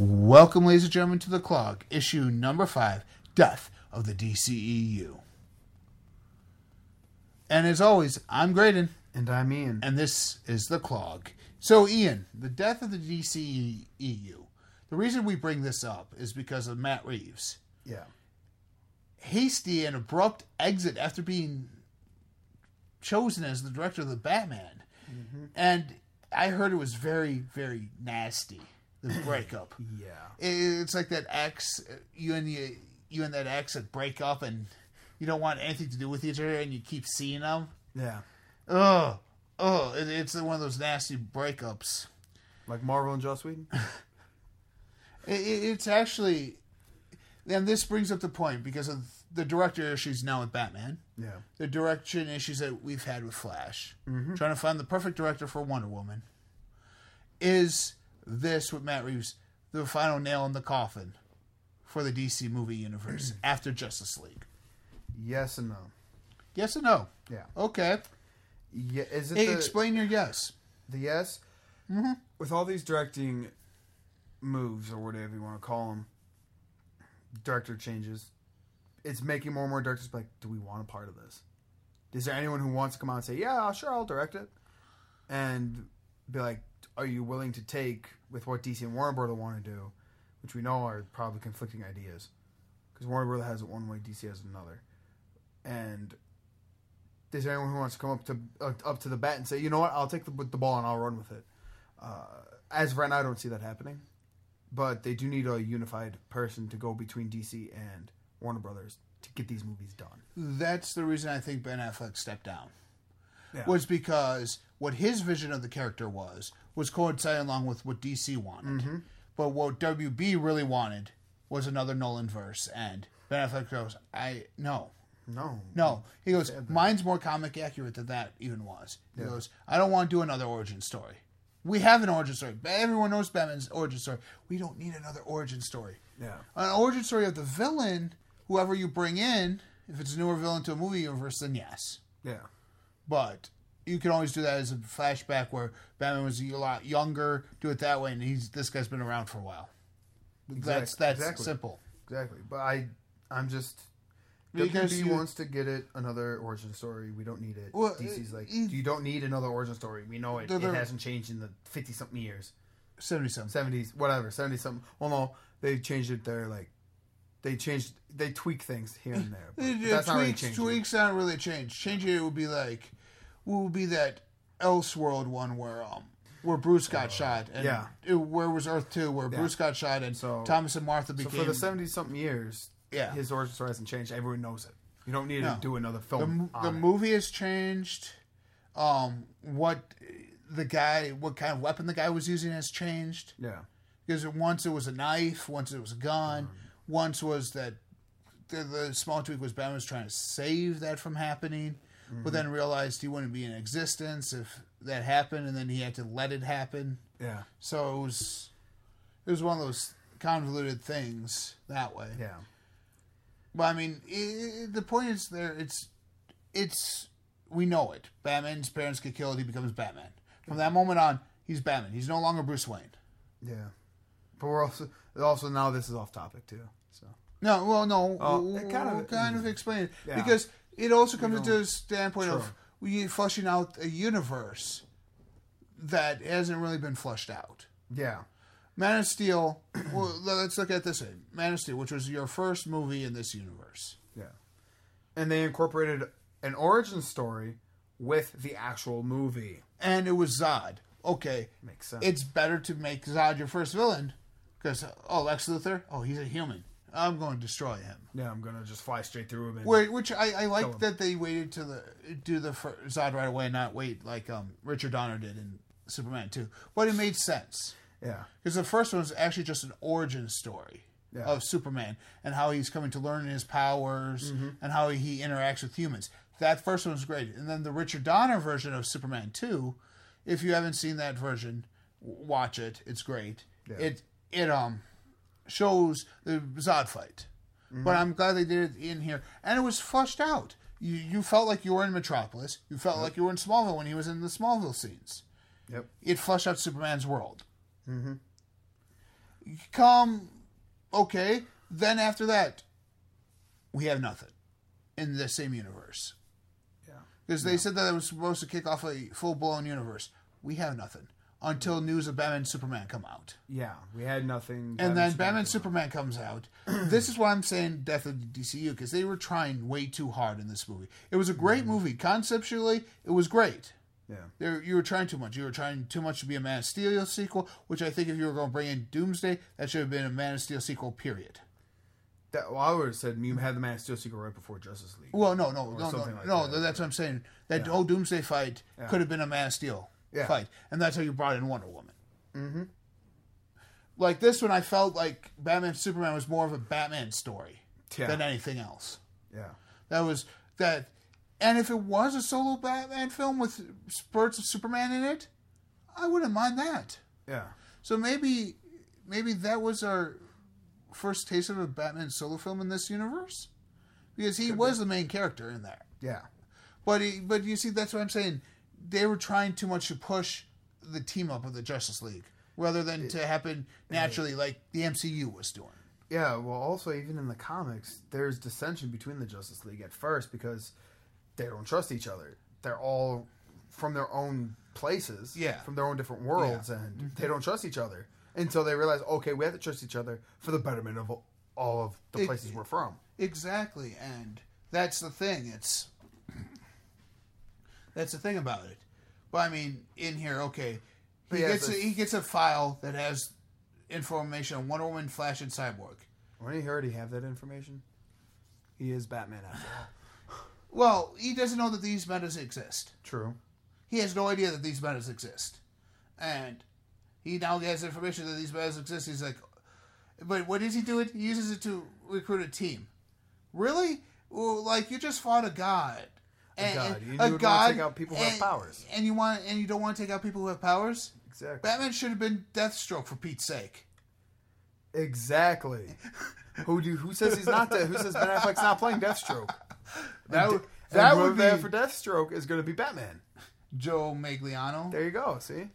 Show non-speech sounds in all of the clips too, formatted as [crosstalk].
Welcome, ladies and gentlemen, to the Clog, issue number five Death of the DCEU. And as always, I'm Graydon, And I'm Ian. and this is the Clog. So, Ian, the death of the DCEU. The reason we bring this up is because of Matt Reeves. Yeah. Hasty and abrupt exit after being chosen as the director of the Batman. Mm-hmm. And I heard it was very, very nasty, the [laughs] breakup. Yeah. It's like that ex, you and you, you and that ex that break up and you don't want anything to do with each other and you keep seeing them. Yeah. Oh, oh, it, it's one of those nasty breakups. Like Marvel and Joss Whedon? [laughs] It, it, it's actually, and this brings up the point because of the director issues now with Batman, Yeah. the direction issues that we've had with Flash, mm-hmm. trying to find the perfect director for Wonder Woman. Is this with Matt Reeves the final nail in the coffin for the DC movie universe [clears throat] after Justice League? Yes and no. Yes and no? Yeah. Okay. Yeah. Is it Hey, the, explain your yes. the yes? Mm-hmm. With all these directing moves or whatever you want to call them, director changes. It's making more and more directors like, do we want a part of this? Is there anyone who wants to come out and say, yeah, sure, I'll direct it? And be like, are you willing to take with what DC and Warner Brother want to do, which we know are probably conflicting ideas, because Warner Brother has it one way, DC has another, and is there anyone who wants to come up to uh, up to the bat and say, you know what, I'll take the, the ball and I'll run with it? Uh, as of right now, I don't see that happening, but they do need a unified person to go between DC and Warner Brothers to get these movies done. That's the reason I think Ben Affleck stepped down. Yeah. Was because what his vision of the character was was coinciding along with what DC wanted. Mm-hmm. But what WB really wanted was another Nolan verse, and Ben Affleck goes, "I no, No, no." He goes, "Mine's more comic accurate than that even was." He goes, "I don't want to do another origin story. We have an origin story. Everyone knows Batman's origin story. We don't need another origin story." yeah, an origin story of the villain, whoever you bring in, if it's a newer villain to a movie universe, then yes. yeah, But you can always do that as a flashback where Batman was a lot younger. Do it that way, and he's this guy's been around for a while. That's that's exactly. simple. exactly. But I, I'm just. Because WB wants to get it another origin story. We don't need it. Well, DC's like, you- you don't need another origin story. We know it. They're- It hasn't changed in the fifty something years. Seventy something. 70s, whatever, 70 something. Well, no, they changed it there. Like, they changed, they tweak things here and there. But [laughs] It- it that's not really tweaks, changing. tweaks not really a change. Changing it would be like, would be that Elseworld one where um where Bruce got shot and Uh, yeah. it- where was Earth two where Bruce got shot and So- Thomas and Martha So became for the 70 something years, Yeah. his origin story hasn't changed. Everyone knows it. You don't need No. to do another film. the on it. movie has changed. Um, what the guy, what kind of weapon the guy was using has changed. Yeah. Because once it was a knife, once it was a gun, Mm. once was that the, the small tweak was Batman was trying to save that from happening, Mm-hmm. but then realized he wouldn't be in existence if that happened, and then he had to let it happen. Yeah. So it was, it was one of those convoluted things that way. Yeah. But I mean, i the point is there. It's it's we know it. Batman's parents get killed. He becomes Batman. From that moment on, he's Batman. He's no longer Bruce Wayne. Yeah. But we're also, also now this is off topic too. So, No, well, no, Oh, we'll, it kind we'll of- kind of explain it Yeah. because it also comes know, a standpoint of we fleshing out a universe that hasn't really been fleshed out. yeah. Man of Steel. [clears throat] well, let's look at this way: Man of Steel, which was your first movie in this universe. Yeah. And they incorporated an origin story with the actual movie. and it was Zod. Okay, Makes sense. it's better to make Zod your first villain because oh Lex Luthor, oh he's a human. I'm going to destroy him. yeah, I'm going to just fly straight through him. And, Where, which I, I Kill like that they waited to the do the fir- Zod right away, and not wait like um, Richard Donner did in Superman 2. But it made sense yeah. because the first one was actually just an origin story Yeah. of Superman and how he's coming to learn his powers Mm-hmm. and how he interacts with humans. That first one was great, and then the Richard Donner version of Superman 2. If you haven't seen that version, w- watch it. It's great. It it um shows the Zod fight. Mm-hmm. But I'm glad they did it in here, and it was flushed out. You you felt like you were in Metropolis. You felt like you were in Smallville when he was in the Smallville scenes. Yep. It flushed out Superman's world. Mm-hmm. come, okay. Then after that, we have nothing in the same universe Yeah. because they said that it was supposed to kick off a full blown universe. We have nothing until news of Batman and Superman come out. Yeah, we had nothing. and then Batman Superman comes out. [clears throat] this is why I'm saying Death of the DCU because they were trying way too hard in this movie. It was a great movie conceptually. It was great. Yeah. There, you were trying too much. You were trying too much to be a Man of Steel sequel, which I think if you were going to bring in Doomsday, that should have been a Man of Steel sequel. Period. That, well, I would have said you had the Man of Steel sequel right before Justice League. Well, no, no, no, no, like no. that. That's what I'm saying. That whole Doomsday fight could have been a Man of Steel Yeah. fight, and that's how you brought in Wonder Woman. Mm-hmm. Like this one, I felt like Batman Superman was more of a Batman story Yeah. than anything else. Yeah. That was that, and if it was a solo Batman film with spurts of Superman in it, I wouldn't mind that. Yeah. So maybe, maybe that was our first taste of a Batman solo film in this universe, because he was the main character in there. Yeah. But he, but you see, that's what I'm saying. They were trying too much to push the team up of the Justice League rather than to happen naturally like the MCU was doing. Yeah, well, also even in the comics, there's dissension between the Justice League at first because they don't trust each other. They're all from their own places, Yeah. from their own different worlds, and mm-hmm. they don't trust each other until they realize, okay, we have to trust each other for the betterment of all of the It- places we're from. Exactly, and that's the thing. It's that's the thing about it. But I mean, in here, okay, he yeah, gets a, he gets a file that has information on Wonder Woman, Flash, and Cyborg. When he already have that information, he is Batman after all. Well, he doesn't know that these metas exist. True. He has no idea that these metas exist, and he now has information that these metas exist. He's like, but what does he do? It he uses it to recruit a team. Really? Well, like you just fought a god. A god. You would wanna take out people who have and- powers. and you want and you don't want to take out people who have powers. Exactly. Batman should have been Deathstroke for Pete's sake. Exactly. [laughs] who do who says he's not that? Who says Ben Affleck's not playing Deathstroke? That would And that would be for Deathstroke is going to be Batman. Joe Manganiello. There you go. See.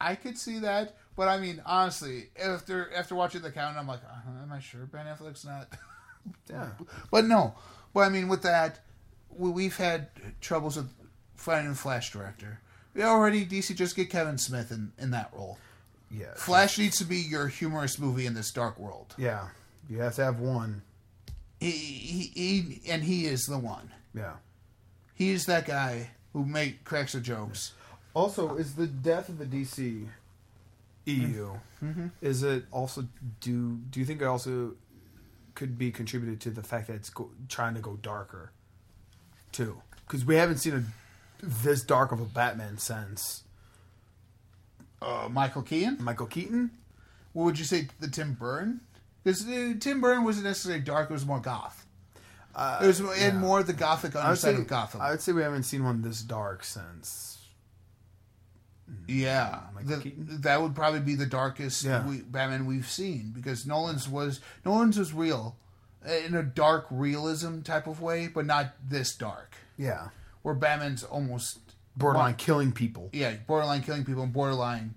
I could see that, but I mean, honestly, after after watching the count, I'm like, uh, am I sure Ben Affleck's not? Yeah. [laughs] but no, but I mean, with that, we've had troubles with finding a Flash director. We already DC just get Kevin Smith in in that role. Yeah. Flash needs to be your humorous movie in this dark world. Yeah. You have to have one. He, he, he and he is the one. Yeah. He's that guy who make cracks the jokes. Also, is the death of the DC EU mm-hmm. mm-hmm. is it also do do you think it also could be contributed to the fact that it's go, trying to go darker too? Because we haven't seen a this dark of a Batman since Uh, Michael Keaton. Michael Keaton. What would you say? The Tim Burton? Because uh, Tim Burton wasn't necessarily dark; it was more goth. Uh, It was yeah. more the gothic I would underside say of Gotham. I would say we haven't seen one this dark since. yeah, The- that would probably be the darkest Yeah. we, Batman we've seen because Nolan's was Nolan's was real in a dark realism type of way, but not this dark. Yeah, Where Batman's almost borderline killing people. yeah, borderline killing people and borderline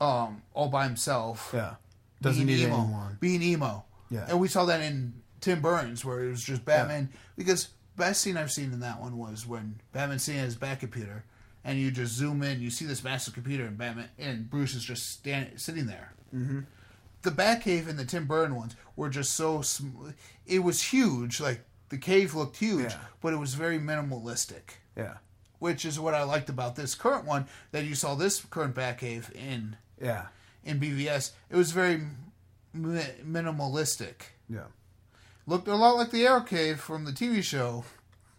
um all by himself. Yeah, doesn't being need emo, anyone. Being emo. Yeah. And we saw that in Tim Burns where it was just Batman because best scene I've seen in that one was when Batman's sitting at his back computer and you just zoom in, you see this massive computer and Batman and Bruce is just standing sitting there. Mm-hmm. The Batcave and the Tim Burton ones were just so sm- it was huge, like the cave looked huge, Yeah. but it was very minimalistic Yeah, which is what I liked about this current one that you saw this current Batcave in yeah, in BVS. It was very mi- minimalistic. yeah. Looked a lot like the Arrow Cave from the TV show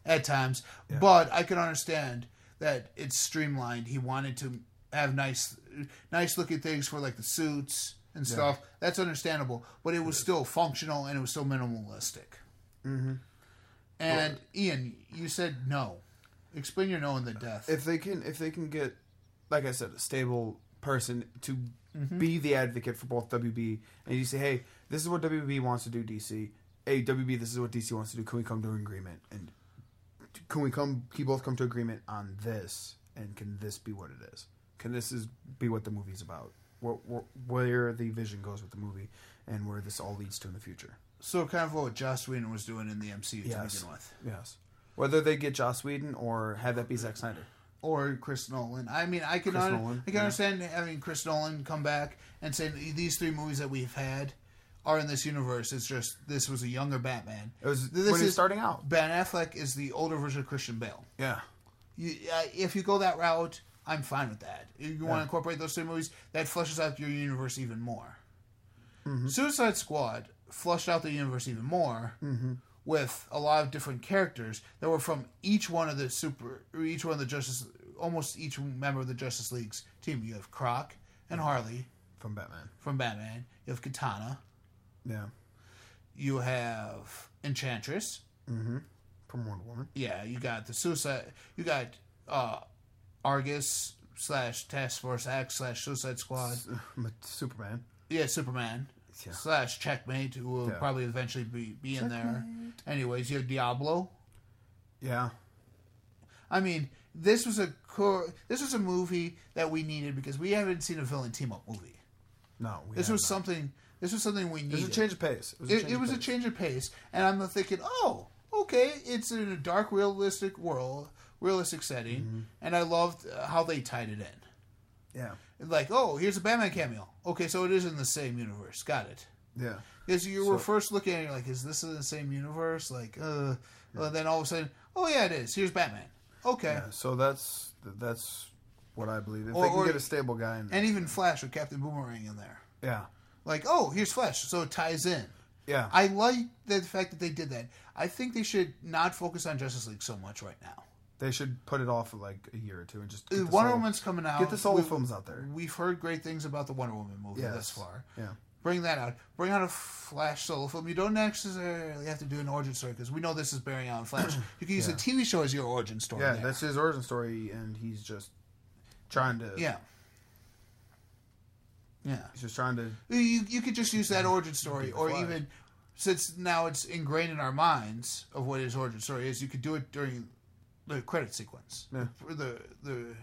at times, yeah. but I can understand that it's streamlined. He wanted to have nice, nice looking things for like the suits and stuff. That's understandable, but it was still functional and it was still minimalistic. Mm-hmm. And Ian, you said no. Explain your no in the death. if they can if they can get like i said a stable person to Mm-hmm. be the advocate for both wb and you say hey this is what wb wants to do dc hey wb this is what dc wants to do can we come to an agreement and can we come can both come to agreement on this and can this be what it is can this is be what the movie's about what where the vision goes with the movie and where this all leads to in the future. So kind of what Joss Whedon was doing in the MCU to Yes. begin with, Yes. Whether they get Joss Whedon or have that be Zack Snyder. or Chris Nolan. I mean, I can un- Nolan, I can yeah. understand having Chris Nolan come back and say these three movies that we've had are in this universe. It's just this was a younger Batman. It was This when is- starting out. Ben Affleck is the older version of Christian Bale. Yeah. You, uh, if you go that route, I'm fine with that. If you want to incorporate those two movies, that flushes out your universe even more. Mm-hmm. Suicide Squad flushed out the universe even more Mm-hmm. with a lot of different characters that were from each one of the super, or each one of the Justice, almost each member of the Justice League's team. You have Croc and Harley From Batman. from Batman. You have Katana. Yeah. You have Enchantress. From Wonder Woman. yeah, you got the suicide. You got uh, Argus slash Task Force X slash Suicide Squad. Superman. Yeah, Superman Yeah. slash Checkmate, who will Yeah. probably eventually be be in there. Anyways, you have Diablo. Yeah. I mean, this was a core. This was a movie that we needed because we haven't seen a villain team up movie. No. We This was not. something. This was something we needed. It was a change of pace. It was a change it was a change of pace, and I'm thinking, oh, okay, it's in a dark, realistic world, realistic setting, Mm-hmm. and I loved uh, how they tied it in. Yeah. Like, oh, here's a Batman cameo. Okay, so it is in the same universe. Got it. Yeah. Because you were first looking at it, you're like, is this in the same universe? Like, uh, well, then all of a sudden, oh yeah, it is. Here's Batman. Okay, Yeah. So that's that's what I believe. If Or- they can or- get a stable guy in there. and even Flash with Captain Boomerang in there. yeah. Like, oh, here's Flash, so it ties in. Yeah. I like the fact that they did that. I think they should not focus on Justice League so much right now. They should put it off for like a year or two and just get the Wonder solo- Woman's coming out. Get the solo We- films out there. We've heard great things about the Wonder Woman movie Yes. thus far. Yeah. Bring that out. Bring out a Flash solo film. You don't necessarily have to do an origin story because we know this is bearing out in Flash. [coughs] You can use Yeah. a TV show as your origin story. Yeah, there. that's his origin story, and he's just trying to. yeah. Yeah. He's just trying to. You you could just use that origin [coughs] story, or Flash. even since now it's ingrained in our minds of what his origin story is. You could do it during the credit sequence, Yeah. For the the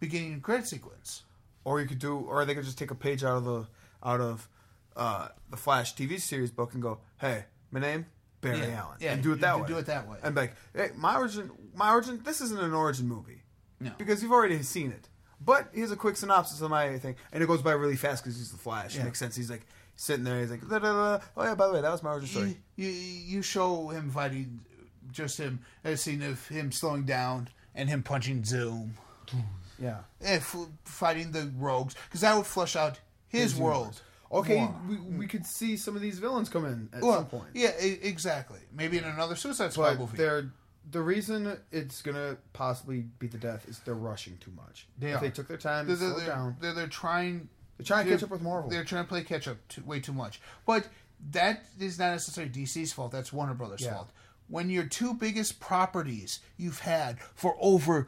beginning credit sequence. Or you could do, or they could just take a page out of the out of uh, the Flash TV series book and go, "Hey, my name Barry yeah, Allen," yeah, and do it that could way. Do it that way. and be like, "Hey, my origin, my origin. This isn't an origin movie no. because you've already seen it." But here's a quick synopsis of my thing, and it goes by really fast because he's the Flash. Yeah. It makes sense. He's like sitting there. He's like, da, da, da. "Oh yeah, by the way, that was my origin story." you, you you show him fighting, just him a scene of him slowing down and him punching Zoom, [clears throat] Yeah. Eh, and fighting the rogues because that would flush out his, His world. Okay, more. we, we could see some of these villains come in at Well, some point. yeah, exactly. Maybe in another Suicide Squad But movie. they're the reason it's gonna possibly be the death is they're rushing too much. They if are. they took their time, They're, slow they're, down. they're, they're trying. They're trying to catch up with Marvel. They're trying to play catch up to, way too much. But that is not necessarily DC's fault. That's Warner Brothers' Yeah. fault. When your two biggest properties you've had for over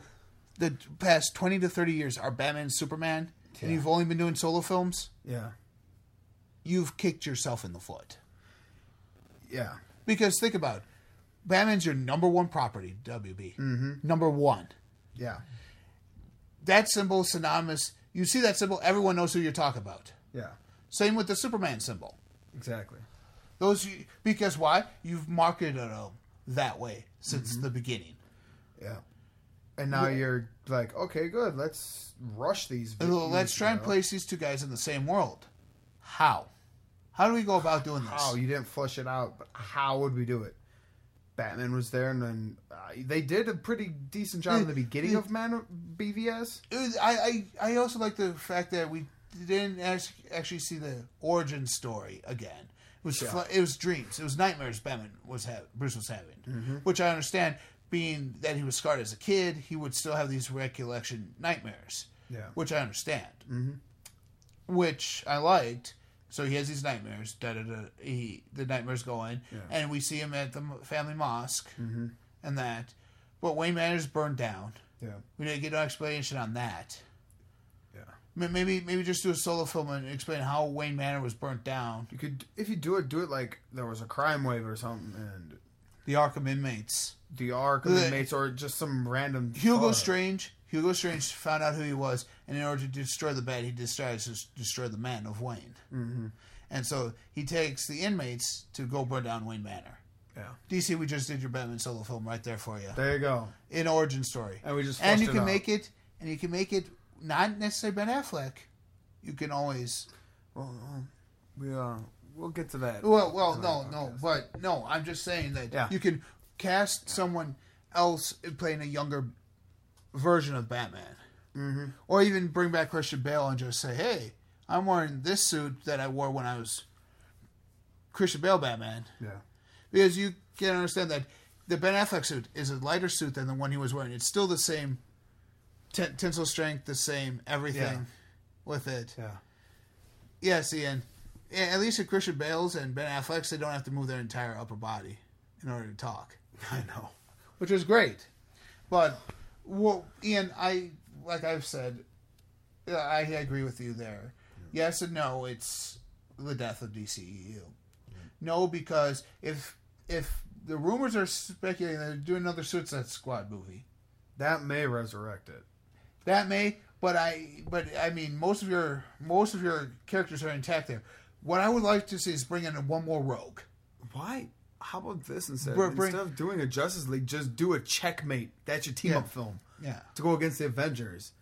the past twenty to thirty years are Batman and Superman, and you've only been doing solo films, Yeah, you've kicked yourself in the foot. yeah, Because think about it. Batman's your number one property, WB. Mm-hmm. Number one. yeah, That symbol is synonymous. You see that symbol, everyone knows who you're talking about. yeah. Same with the Superman symbol. Exactly. Those because why? You've marketed them that way since the beginning. Yeah. And now you're like, okay, good. Let's rush these. And Let's try and uh, place these two guys in the same world. How? How do we go about doing this? How you didn't flush it out, but how would we do it? Batman was there, and then uh, they did a pretty decent job in the beginning of Man BVS. Was, I, I I also like the fact that we didn't actually see the origin story again. It was Yeah. fl- it was dreams. It was nightmares. Batman was ha- Bruce was having, which I understand. Being that he was scarred as a kid, he would still have these recollection nightmares. Yeah. which I understand. Mm-hmm. Which I liked. So he has these nightmares. Da da da. He the nightmares go in, Yeah. and we see him at the family mosque, Mm-hmm. and that. But Wayne Manor's burned down. Yeah, We didn't get no explanation on that. Maybe maybe just do a solo film and explain how Wayne Manor was burnt down. You could, if you do it, do it like there was a crime wave or something, and The Arkham inmates. the Arkham The- inmates, or just some random Hugo uh, Strange. Hugo Strange found out who he was, and in order to destroy the bat, he decides to destroy the man of Wayne. Mm-hmm. And so he takes the inmates to go burn down Wayne Manor. Yeah. DC, we just did your Batman solo film right there for you. There you go. In origin story. And we just and you can out. make it, and you can make it not necessarily Ben Affleck. You can always Well, um, we uh, we'll get to that. Well, well, no, no, but no. I'm just saying that Yeah. you can cast someone else playing a younger version of Batman, mm-hmm. or even bring back Christian Bale and just say, "Hey, I'm wearing this suit that I wore when I was Christian Bale Batman," Yeah. because you can understand that the Ben Affleck suit is a lighter suit than the one he was wearing. It's still the same ten- tensile strength, the same everything Yeah. with it. Yeah. Yes, Ian. Yeah, At least with Christian Bale's and Ben Affleck's, they don't have to move their entire upper body in order to talk, [laughs] I know. which is great. But, well, Ian, I like I've said, I agree with you there. Yes and no. It's the death of DCEU. No, because if if the rumors are speculating they're doing another Suicide Squad movie, That may resurrect it. That may, but I, but I mean, most of your most of your characters are intact there. What I would like to see is bring in one more rogue. Why? How about this instead? Br- bring- instead of doing a Justice League, just do a checkmate. That's your team Yeah. up film Yeah, to go against the Avengers.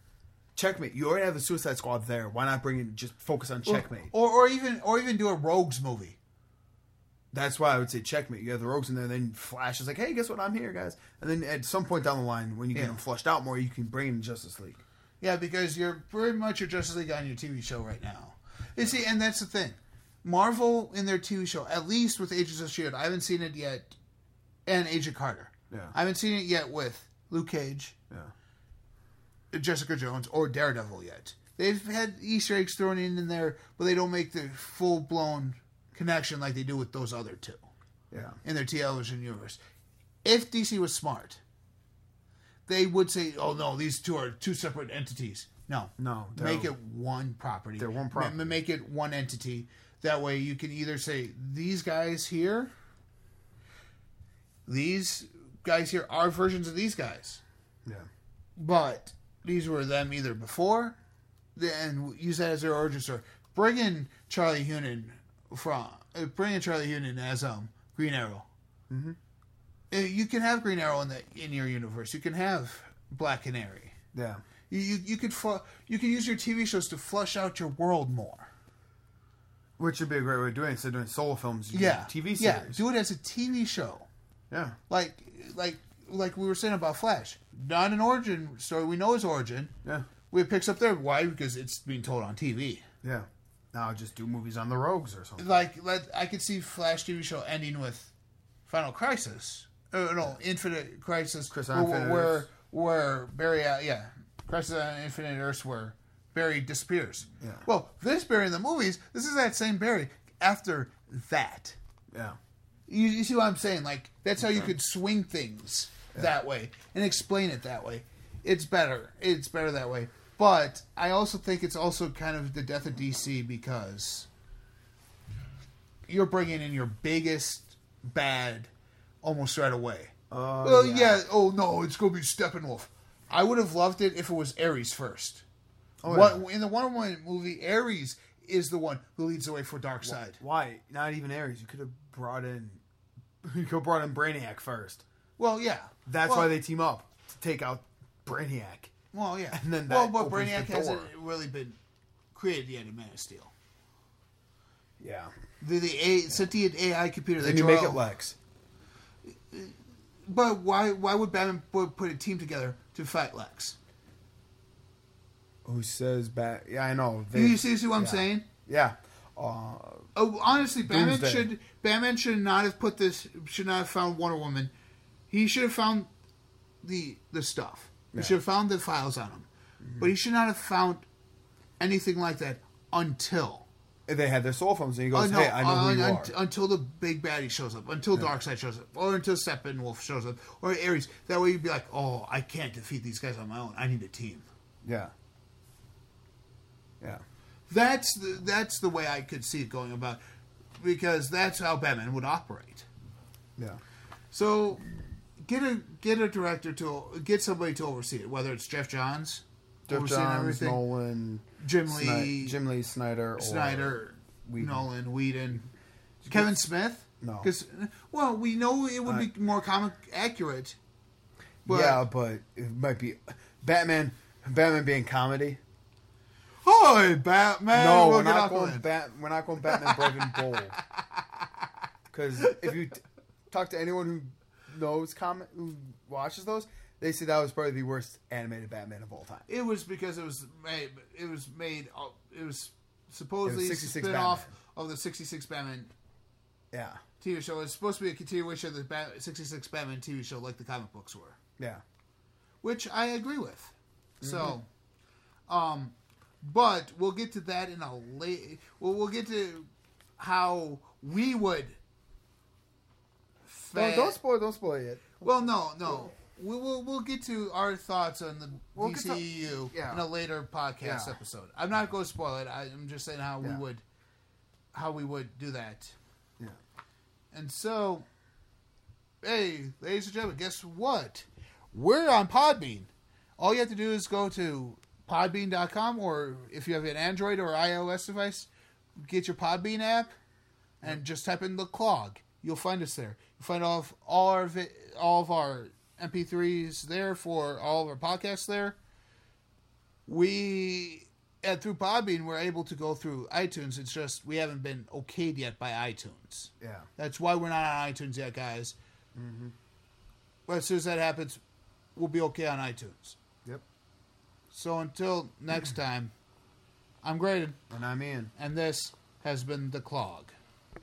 Checkmate. You already have the Suicide Squad there. Why not bring in just focus on checkmate? or or even or even do a rogues movie. That's why I would say checkmate. You have the rogues in there, then Flash is like, "Hey, guess what? I'm here, guys." And then at some point down the line, when you get Yeah. them flushed out more, you can bring in Justice League. Yeah, because you're pretty much your Justice League on your TV show right now. You see, and that's the thing. Marvel in their TV show, at least with Agents of Shield, I haven't seen it yet, and Agent Carter. Yeah. I haven't seen it yet with Luke Cage, Yeah. Jessica Jones, or Daredevil yet. They've had Easter eggs thrown in, in there, but they don't make the full blown connection like they do with those other two Yeah. in their television universe. If DC was smart, they would say, "Oh no, these two are two separate entities." No, No, make it one property. They're one property. Make it one entity. That way, you can either say these guys here, these guys here are versions of these guys, Yeah. but these were them either before, then use that as their origin story. Bring in Charlie Hunnam from uh, bring in Charlie Hunnam as um Green Arrow. Mm-hmm. You can have Green Arrow in the in your universe. You can have Black Canary. Yeah. You you, you could fu- you can use your TV shows to flush out your world more. Which would be a great way of doing it. Instead of doing solo films, Yeah, TV series. Yeah, do it as a TV show. yeah. Like like like we were saying about Flash. Not an origin story. We know his origin. Yeah. It picks up there. Why? Because it's being told on TV. Yeah. Now just do movies on the rogues or something. Like, let I could see Flash TV show ending with Final Crisis. Uh, no, Infinite Crisis. Chris where, Infinite where, where Barry, uh, yeah, Crisis on Infinite Earths, where Barry disappears. Yeah. Well, this Barry in the movies, this is that same Barry after that. Yeah. You, you see what I'm saying? Like that's how you could swing things that way and explain it that way. It's better. It's better that way. But I also think it's also kind of the death of DC because you're bringing in your biggest bad almost right away. Uh, well, yeah. Oh no, it's gonna be Steppenwolf. I would have loved it if it was Ares first. Oh, what in the Wonder Woman movie, Ares is the one who leads the way for Darkseid. Why? Not even Ares. You could have brought in. [laughs] You could have brought in Brainiac first. Well, yeah. That's Well- why they team up to take out Brainiac. Well, yeah. And then well, but Brainiac hasn't really been created yet in Man of Steel. Yeah. The the a, sentient AI computer. Then that you make it Lex. But why why would Batman put, a team together to fight Lex? Who says bat? Yeah, I know. They, you see, see what I'm saying? Yeah. Uh, Oh, honestly, Batman Doomsday. should Batman should not have put this. Should not have found Wonder Woman. He should have found the the stuff. He Yeah. should have found the files on him. But he should not have found anything like that until. they had their soul phones. and he goes, uh, no, "Hey, I know who you un- are." until the big baddie shows up, until Darkseid shows up, or until Steppenwolf shows up, or Ares. That way you'd be like, oh, I can't defeat these guys on my own. I need a team. yeah. Yeah. That's the, that's the way I could see it going about, because that's how Batman would operate. Yeah. So, get a get a director to get somebody to oversee it, whether it's Geoff Johns, Geoff Johns, everything, Nolan, Jim Sni- Lee, Jim Lee, Snyder, or Snyder, Whedon. Nolan, Whedon, Kevin Smith. No. because well, we know it would be uh, more comic accurate. But, yeah, but it might be Batman. Batman being comedy. Hi, Batman. no, We'll we're not going. Bat, we're not going Batman broken bold. [laughs] Because if you t- talk to anyone who knows comic, who watches those, they say that was probably the worst animated Batman of all time. It was because it was made. It was made. uh, It was supposedly It was 66 spin off of the '66 Batman Yeah, TV show. It's supposed to be a continuation of the Bat- '66 Batman TV show, like the comic books were, yeah. which I agree with. So, Mm-hmm. um, but we'll get to that in a late. Well, we'll get to how we would. Don't, don't spoil. Don't spoil it. Well, no, no. We will we'll get to our thoughts on the We'll get to- DCEU yeah. in a later podcast Yeah. episode. I'm not going to spoil it. I, I'm just saying how Yeah. we would how we would do that. Yeah. And so, hey, ladies and gentlemen, guess what? We're on Podbean. All you have to do is go to podbean.com, or if you have an Android or iOS device, get your Podbean app and just type in the clog. You'll find us there. Find all of all our all of our MP3s there for all of our podcasts there. We and through Podbean we're able to go through iTunes. It's just we haven't been okayed yet by iTunes. Yeah. That's why we're not on iTunes yet, guys. Mm-hmm. But as soon as that happens, we'll be okay on iTunes. Yep. So until next [clears throat] time, I'm Graydon, And I'm Ian. and this has been The Clog.